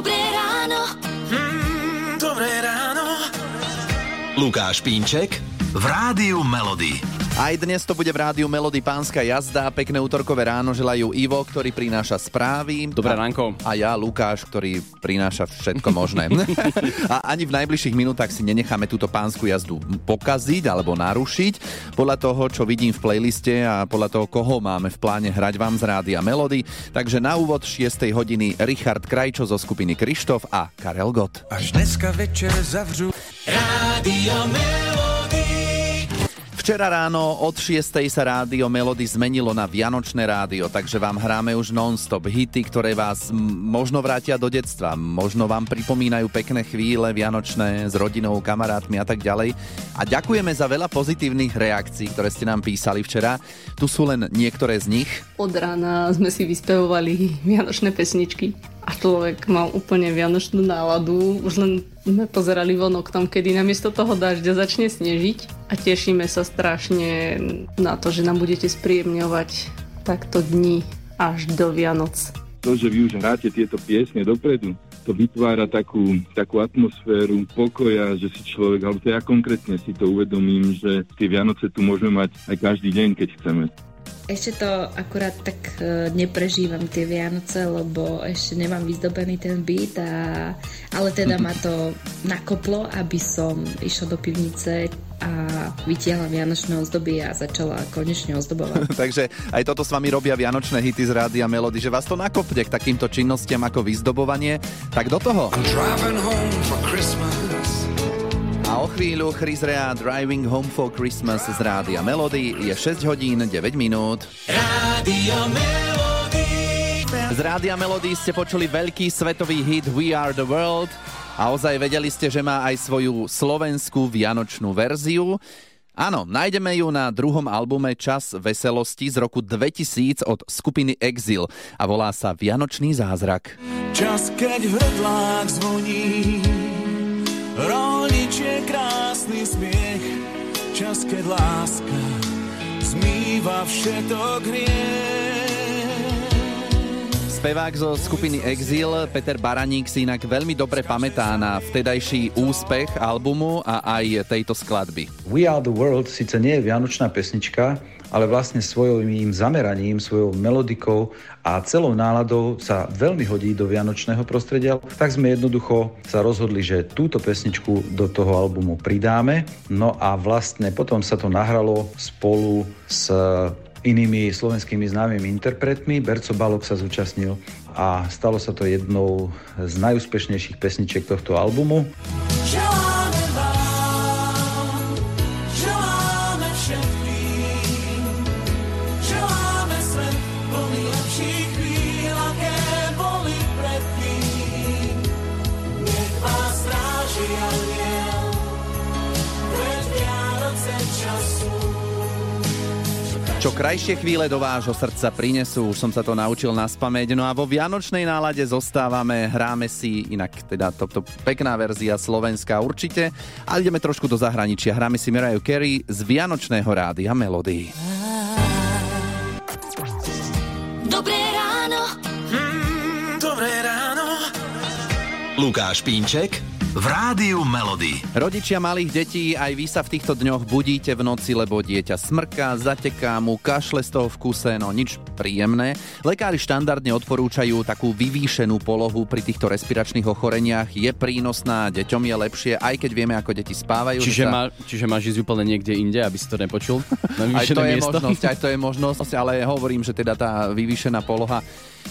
Dobré ráno. Mm, dobré ráno. Lukáš Pínček v Rádiu Melody. Aj dnes to bude v rádiu Melody Pánska jazda. Pekné útorkové ráno želajú Ivo, ktorý prináša správy. Dobré a, ránko. A ja, Lukáš, ktorý prináša všetko možné. a ani v najbližších minútach si nenecháme túto pánsku jazdu pokaziť alebo narušiť. Podľa toho, čo vidím v playliste a podľa toho, koho máme v pláne hrať vám z rádia Melody. Takže na úvod 6. hodiny Richard Krajčo zo skupiny Krištof a Karel Gott. Až dneska večer zavřu Rádio Melody. Včera ráno od 6. sa rádio Melody zmenilo na Vianočné rádio, takže vám hráme už non-stop hity, ktoré vás možno vrátia do detstva, možno vám pripomínajú pekné chvíle vianočné s rodinou, kamarátmi a tak ďalej. A ďakujeme za veľa pozitívnych reakcií, ktoré ste nám písali včera. Tu sú len niektoré z nich. Od rána sme si vyspevovali vianočné pesničky a človek mal úplne vianočnú náladu. Už len sme pozerali von oknom, kedy namiesto toho dažďa začne snežiť a tešíme sa strašne na to, že nám budete spríjemňovať takto dni až do Vianoc. To, že vy už hráte tieto piesne dopredu, to vytvára takú, takú atmosféru pokoja, že si človek, alebo to ja konkrétne si to uvedomím, že tie Vianoce tu môžeme mať aj každý deň, keď chceme. Ešte to akurát tak e, neprežívam tie Vianoce, lebo ešte nemám vyzdobený ten byt, a, ale teda ma to nakoplo, aby som išla do pivnice a vytiahla vianočné ozdoby a začala konečne ozdobovať. Takže aj toto s vami robia vianočné hity z Rádia Melody, že vás to nakopne k takýmto činnostiam ako vyzdobovanie. Tak do toho. I'm A o chvíľu Chris Rea Driving Home for Christmas z Rádia Melody je 6 hodín 9 minút. Rádio Melody. Z Rádia Melody ste počuli veľký svetový hit We Are the World a ozaj vedeli ste, že má aj svoju slovenskú vianočnú verziu. Áno, nájdeme ju na druhom albume Čas veselosti z roku 2000 od skupiny Exil a volá sa Vianočný zázrak. Čas, keď hrdlák zvoní, rolničie krásny smiech, čas, keď láska zmýva všetok hriech. Spevák zo skupiny Exil, Peter Baraník si inak veľmi dobre pamätá na vtedajší úspech albumu a aj tejto skladby. We Are The World síce nie je vianočná pesnička, ale vlastne svojím zameraním, svojou melodikou a celou náladou sa veľmi hodí do vianočného prostredia. Tak sme jednoducho sa rozhodli, že túto pesničku do toho albumu pridáme. No a vlastne potom sa to nahralo spolu s inými slovenskými známymi interpretmi. Berco Balok sa zúčastnil a stalo sa to jednou z najúspešnejších pesničiek tohto albumu. Želáme Čo krajšie chvíle do vášho srdca prinesú, už som sa to naučil na spameť. No a vo vianočnej nálade zostávame, hráme si, inak teda toto pekná verzia slovenská určite, ale ideme trošku do zahraničia. Hráme si Mariah Carey z Vianočného rádia Melody. Dobré ráno. Mm, dobré ráno. Lukáš Pínček v Rádiu Melody. Rodičia malých detí, aj vy sa v týchto dňoch budíte v noci, lebo dieťa smrká, zateká mu, kašle z toho v kuse, no nič príjemné. Lekári štandardne odporúčajú takú vyvýšenú polohu pri týchto respiračných ochoreniach. Je prínosná, deťom je lepšie, aj keď vieme, ako deti spávajú. Čiže, že sa- má, čiže máš ísť úplne niekde inde, aby si to nepočul? Aj to je miesto? možnosť, aj to je možnosť, ale hovorím, že teda tá vyvýšená poloha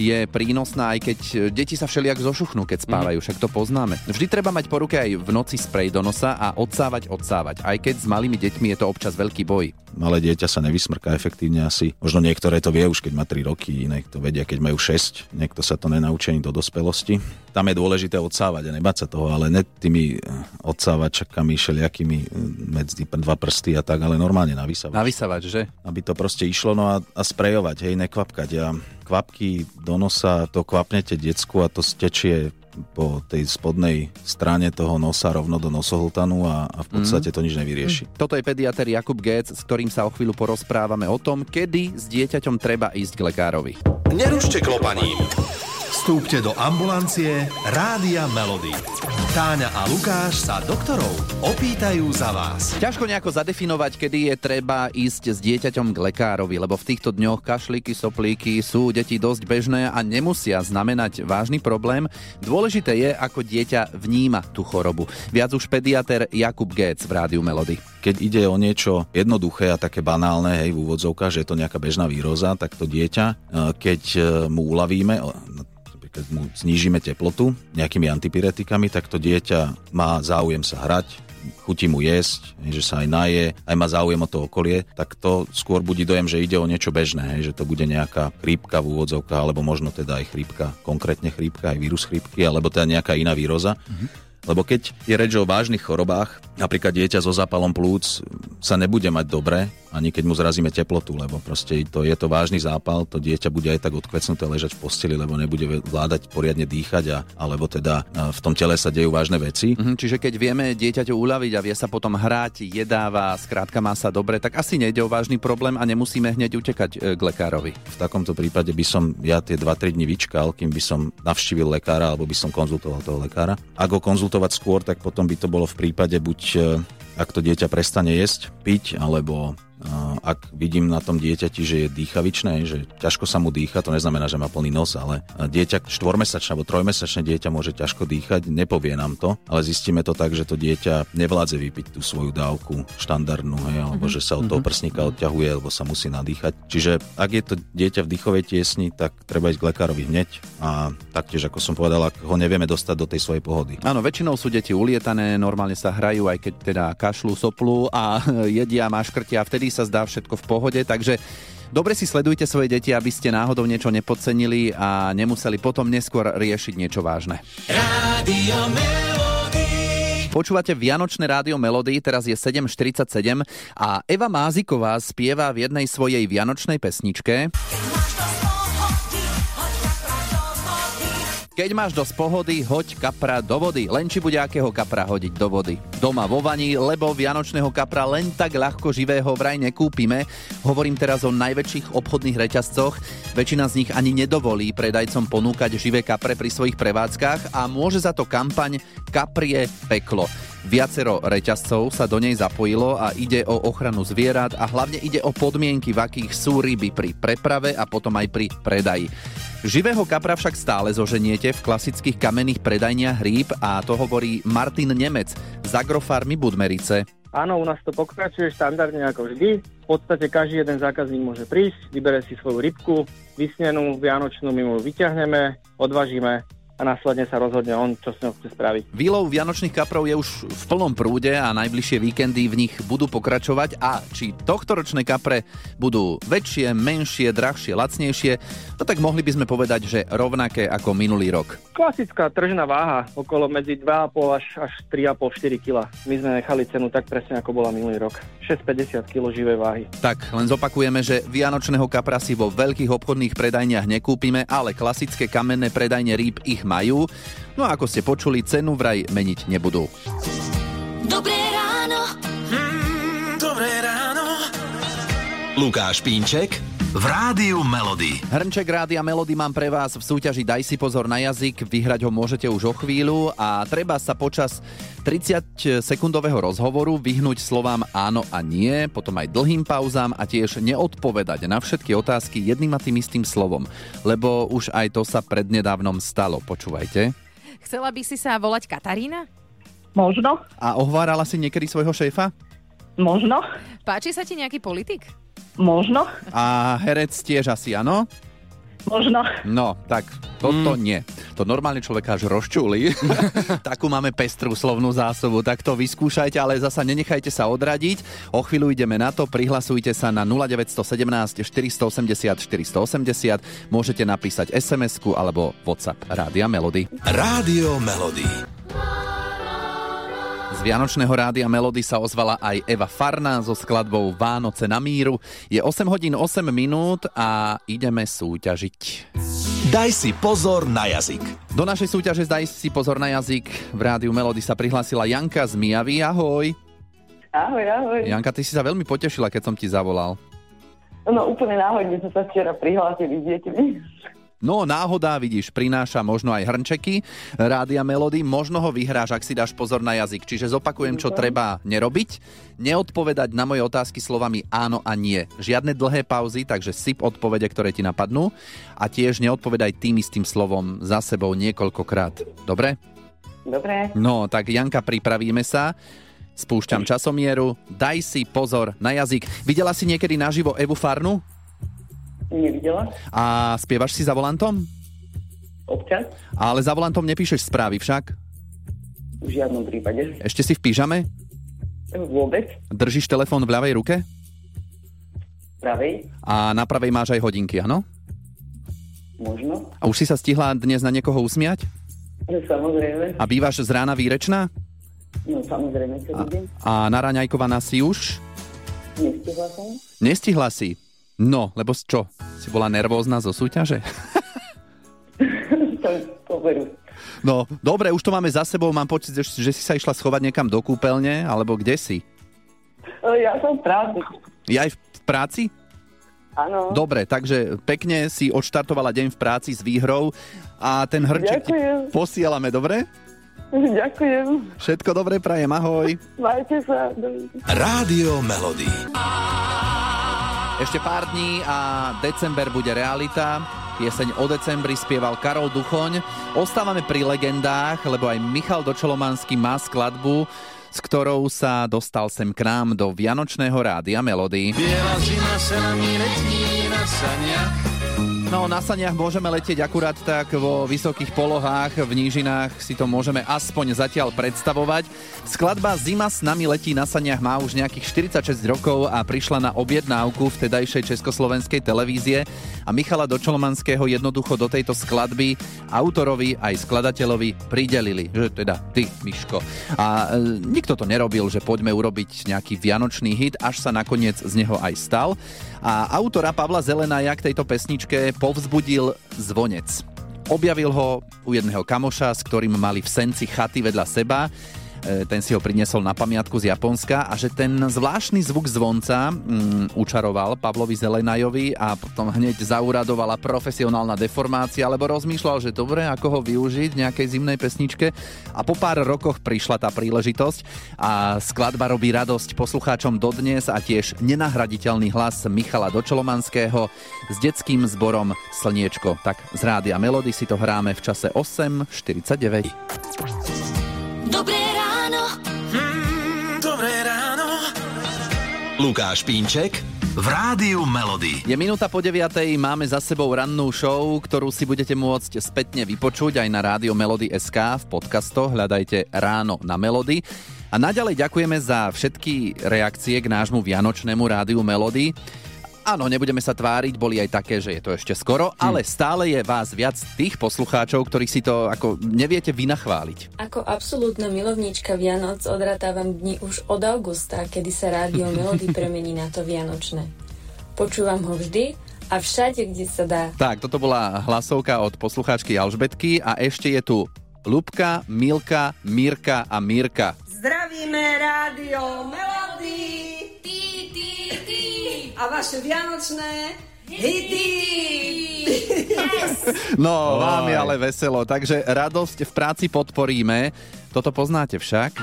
je prínosná, aj keď deti sa všelijak zošuchnú, keď spávajú, však to poznáme. Vždy treba mať po ruke aj v noci sprej do nosa a odsávať, odsávať. Aj keď s malými deťmi je to občas veľký boj. Malé dieťa sa nevysmrká efektívne asi. Možno niektoré to vie už, keď má 3 roky, iné to vedia, keď majú 6. Niekto sa to nenaučí ani do dospelosti. Tam je dôležité odsávať a nebať sa toho, ale ne tými eh, odsávačkami, všelijakými eh, medzi dva prsty a tak, ale normálne. Na vysavač, že? Aby to proste išlo, no a, a sprejovať, hej, nekvapkať. A kvapky do nosa, to kvapnete decku a to stečie po tej spodnej strane toho nosa rovno do nosohltanu a, a v podstate to nič nevyrieši. Toto je pediater Jakub Gec, s ktorým sa o chvíľu porozprávame o tom, kedy s dieťaťom treba ísť k lekárovi. Nerušte klopaním. Vstúpte do ambulancie Rádia Melody. Táňa a Lukáš sa doktorov opýtajú za vás. Ťažko nejako zadefinovať, kedy je treba ísť s dieťaťom k lekárovi, lebo v týchto dňoch kašlíky, soplíky sú u detí dosť bežné a nemusia znamenať vážny problém. Dôležité je, ako dieťa vníma tú chorobu. Viac už pediater Jakub Géc v Rádiu Melody. Keď ide o niečo jednoduché a také banálne, hej, v úvodzovkách, že je to nejaká bežná výroza, tak to dieťa, e, keď e, mu uľavíme, keď mu znížime teplotu nejakými antipiretikami, tak to dieťa má záujem sa hrať, chutí mu jesť, že sa aj naje, aj má záujem o to okolie, tak to skôr budí dojem, že ide o niečo bežné, hej, že to bude nejaká chrípka v úvodzovkách, alebo možno teda aj chrípka, konkrétne chrípka, aj vírus chrípky, alebo teda nejaká iná výroza. Mm-hmm. Lebo keď je reč o vážnych chorobách, napríklad dieťa so zápalom plúc sa nebude mať dobre, ani keď mu zrazíme teplotu, lebo proste to je to vážny zápal, to dieťa bude aj tak odkvecnuté ležať v posteli, lebo nebude vládať poriadne dýchať, a, alebo teda v tom tele sa dejú vážne veci. Mhm, čiže keď vieme dieťaťu uľaviť a vie sa potom hrať, jedáva, skrátka má sa dobre, tak asi nejde o vážny problém a nemusíme hneď utekať e, k lekárovi. V takomto prípade by som ja tie 2-3 dní vyčkal, kým by som navštívil lekára alebo by som konzultoval toho lekára. Ak ho konzultovať skôr, tak potom by to bolo v prípade buď e, ak to dieťa prestane jesť, piť alebo Uh, ak vidím na tom dieťati, že je dýchavičné, že ťažko sa mu dýcha, to neznamená, že má plný nos, ale dieťa štvormesačné alebo trojmesačné dieťa môže ťažko dýchať, nepovie nám to, ale zistíme to tak, že to dieťa nevládze vypiť tú svoju dávku štandardnú, hej, alebo mm-hmm. že sa od toho mhm. prsníka odťahuje, alebo sa musí nadýchať. Čiže ak je to dieťa v dýchovej tiesni, tak treba ísť k lekárovi hneď a taktiež, ako som povedal, ak ho nevieme dostať do tej svojej pohody. Áno, väčšinou sú deti ulietané, normálne sa hrajú, aj keď teda kašľú, soplú a jedia, maškrtia, vtedy sa zdá všetko v pohode, takže Dobre si sledujte svoje deti, aby ste náhodou niečo nepodcenili a nemuseli potom neskôr riešiť niečo vážne. Rádio Počúvate Vianočné rádio Melody, teraz je 7.47 a Eva Máziková spieva v jednej svojej vianočnej pesničke. Keď máš dosť pohody, hoď kapra do vody. Len či bude akého kapra hodiť do vody. Doma vo vani, lebo vianočného kapra len tak ľahko živého vraj nekúpime. Hovorím teraz o najväčších obchodných reťazcoch. Väčšina z nich ani nedovolí predajcom ponúkať živé kapre pri svojich prevádzkach a môže za to kampaň Kaprie peklo. Viacero reťazcov sa do nej zapojilo a ide o ochranu zvierat a hlavne ide o podmienky, v akých sú ryby pri preprave a potom aj pri predaji. Živého kapra však stále zoženiete v klasických kamenných predajniach rýb a to hovorí Martin Nemec z Agrofarmy Budmerice. Áno, u nás to pokračuje štandardne ako vždy. V podstate každý jeden zákazník môže prísť, vybere si svoju rybku, vysnenú, vianočnú, my mu vyťahneme, odvažíme a následne sa rozhodne on, čo s ňou chce spraviť. Výlov vianočných kaprov je už v plnom prúde a najbližšie víkendy v nich budú pokračovať a či tohtoročné kapre budú väčšie, menšie, drahšie, lacnejšie, no tak mohli by sme povedať, že rovnaké ako minulý rok. Klasická tržná váha, okolo medzi 2,5 až, až 3,5-4 kg. My sme nechali cenu tak presne, ako bola minulý rok. 6,50 kg živej váhy. Tak, len zopakujeme, že vianočného kapra si vo veľkých obchodných predajniach nekúpime, ale klasické kamenné predajne rýb ich majú. No a ako ste počuli, cenu vraj meniť nebudú. Dobré ráno. Mm, dobré ráno. Lukáš Pínček v Rádiu Melody. Hrnček Rádia Melody mám pre vás v súťaži Daj si pozor na jazyk. Vyhrať ho môžete už o chvíľu a treba sa počas 30-sekundového rozhovoru vyhnúť slovám áno a nie, potom aj dlhým pauzám a tiež neodpovedať na všetky otázky jedným a tým istým slovom, lebo už aj to sa prednedávnom stalo. Počúvajte. Chcela by si sa volať Katarína? Možno. A ohvárala si niekedy svojho šéfa? Možno. Páči sa ti nejaký politik? Možno. A herec tiež asi, áno? Možno. No, tak toto mm. nie. To normálne človeka až rozčúli. Takú máme pestrú slovnú zásobu, tak to vyskúšajte, ale zasa nenechajte sa odradiť. O chvíľu ideme na to, prihlasujte sa na 0917 480 480, môžete napísať SMS-ku alebo WhatsApp Rádia Melody. Rádio Melody. Z Vianočného rádia Melody sa ozvala aj Eva Farna so skladbou Vánoce na míru. Je 8 hodín 8 minút a ideme súťažiť. Daj si pozor na jazyk. Do našej súťaže Daj si pozor na jazyk v rádiu Melody sa prihlásila Janka z Mijavy. Ahoj. Ahoj, ahoj. Janka, ty si sa veľmi potešila, keď som ti zavolal. No úplne náhodne sme sa včera prihlásili s deťmi. No náhoda, vidíš, prináša možno aj hrnčeky Rádia Melody, možno ho vyhráš, ak si dáš pozor na jazyk. Čiže zopakujem, čo treba nerobiť. Neodpovedať na moje otázky slovami áno a nie. Žiadne dlhé pauzy, takže syp odpovede, ktoré ti napadnú. A tiež neodpovedaj tým istým slovom za sebou niekoľkokrát. Dobre? Dobre. No, tak Janka, pripravíme sa. Spúšťam časomieru. Daj si pozor na jazyk. Videla si niekedy naživo Evu Farnu? Nevidela. A spievaš si za volantom? Občas. Ale za volantom nepíšeš správy však? V žiadnom prípade. Ešte si v pyžame? Vôbec. Držíš telefón v ľavej ruke? Pravej. A na pravej máš aj hodinky, áno? Možno. A už si sa stihla dnes na niekoho usmiať? No, samozrejme. A bývaš z rána výrečná? No samozrejme, čo budem. A naraňajkovaná si už? Nestihla som. Nestihla si? No, lebo čo? Si bola nervózna zo súťaže? to, to veru. No, dobre, už to máme za sebou. Mám pocit, že, že si sa išla schovať niekam do kúpeľne, alebo kde si? E, Ja som v práci. Je aj v v práci? Áno. Dobre, takže pekne si odštartovala deň v práci s výhrou a ten hrček ti Ďakujem. posielame, dobre? Ďakujem. Všetko dobre, prajem, ahoj. Majte sa. Rádio Melody. Ešte pár dní a december bude realita. Pieseň o decembri spieval Karol Duchoň. Ostávame pri legendách, lebo aj Michal Dočolomanský má skladbu, s ktorou sa dostal sem k nám do Vianočného rádia Melody. Biela zima sa nami letí na saniach. No, na saniach môžeme letieť akurát tak vo vysokých polohách, v nížinách si to môžeme aspoň zatiaľ predstavovať. Skladba Zima s nami letí na saniach má už nejakých 46 rokov a prišla na objednávku vtedajšej československej televízie a Michala Dočolomanského jednoducho do tejto skladby autorovi aj skladateľovi pridelili, že teda ty, Miško. A e, nikto to nerobil, že poďme urobiť nejaký vianočný hit, až sa nakoniec z neho aj stal. A autora Pavla Zelenaja k tejto pesničke povzbudil zvonec. Objavil ho u jedného kamoša, s ktorým mali v senci chaty vedľa seba. E, Ten si ho priniesol na pamiatku z Japonska a že ten zvláštny zvuk zvonca mm, učaroval Pavlovi Zelenajovi a potom hneď zauradovala profesionálna deformácia, lebo rozmýšľal, že dobre, ako ho využiť v nejakej zimnej pesničke a po pár rokoch prišla tá príležitosť a skladba robí radosť poslucháčom dodnes a tiež nenahraditeľný hlas Michala Dočolomanského s detským zborom Slniečko. Tak z Rádia Melody si to hráme v čase 8.49. Lukáš Pínček v Rádiu Melody. Je minúta po 9. máme za sebou rannú show, ktorú si budete môcť spätne vypočuť aj na rádio Melody SK v podcastoch. Hľadajte Ráno na Melody. A naďalej ďakujeme za všetky reakcie k nášmu vianočnému rádiu Melody. Áno, nebudeme sa tváriť, boli aj také, že je to ešte skoro, ale stále je vás viac tých poslucháčov, ktorí si to ako neviete vynachváliť. Ako absolútna milovníčka Vianoc odratávam dni už od augusta, kedy sa rádio Melody premení na to Vianočné. Počúvam ho vždy a všade, kde sa dá. Tak, toto bola hlasovka od poslucháčky Alžbetky a ešte je tu Lubka, Milka, Mirka a Mirka. Zdravíme rádio Melody vaše vianočné hity. No, vám je ale veselo, takže radosť v práci podporíme. Toto poznáte však?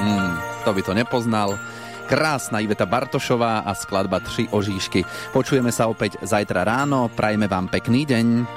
Hmm, to by to nepoznal. Krásna Iveta Bartošová a skladba Tři ožíšky. Počujeme sa opäť zajtra ráno, prajme vám pekný deň.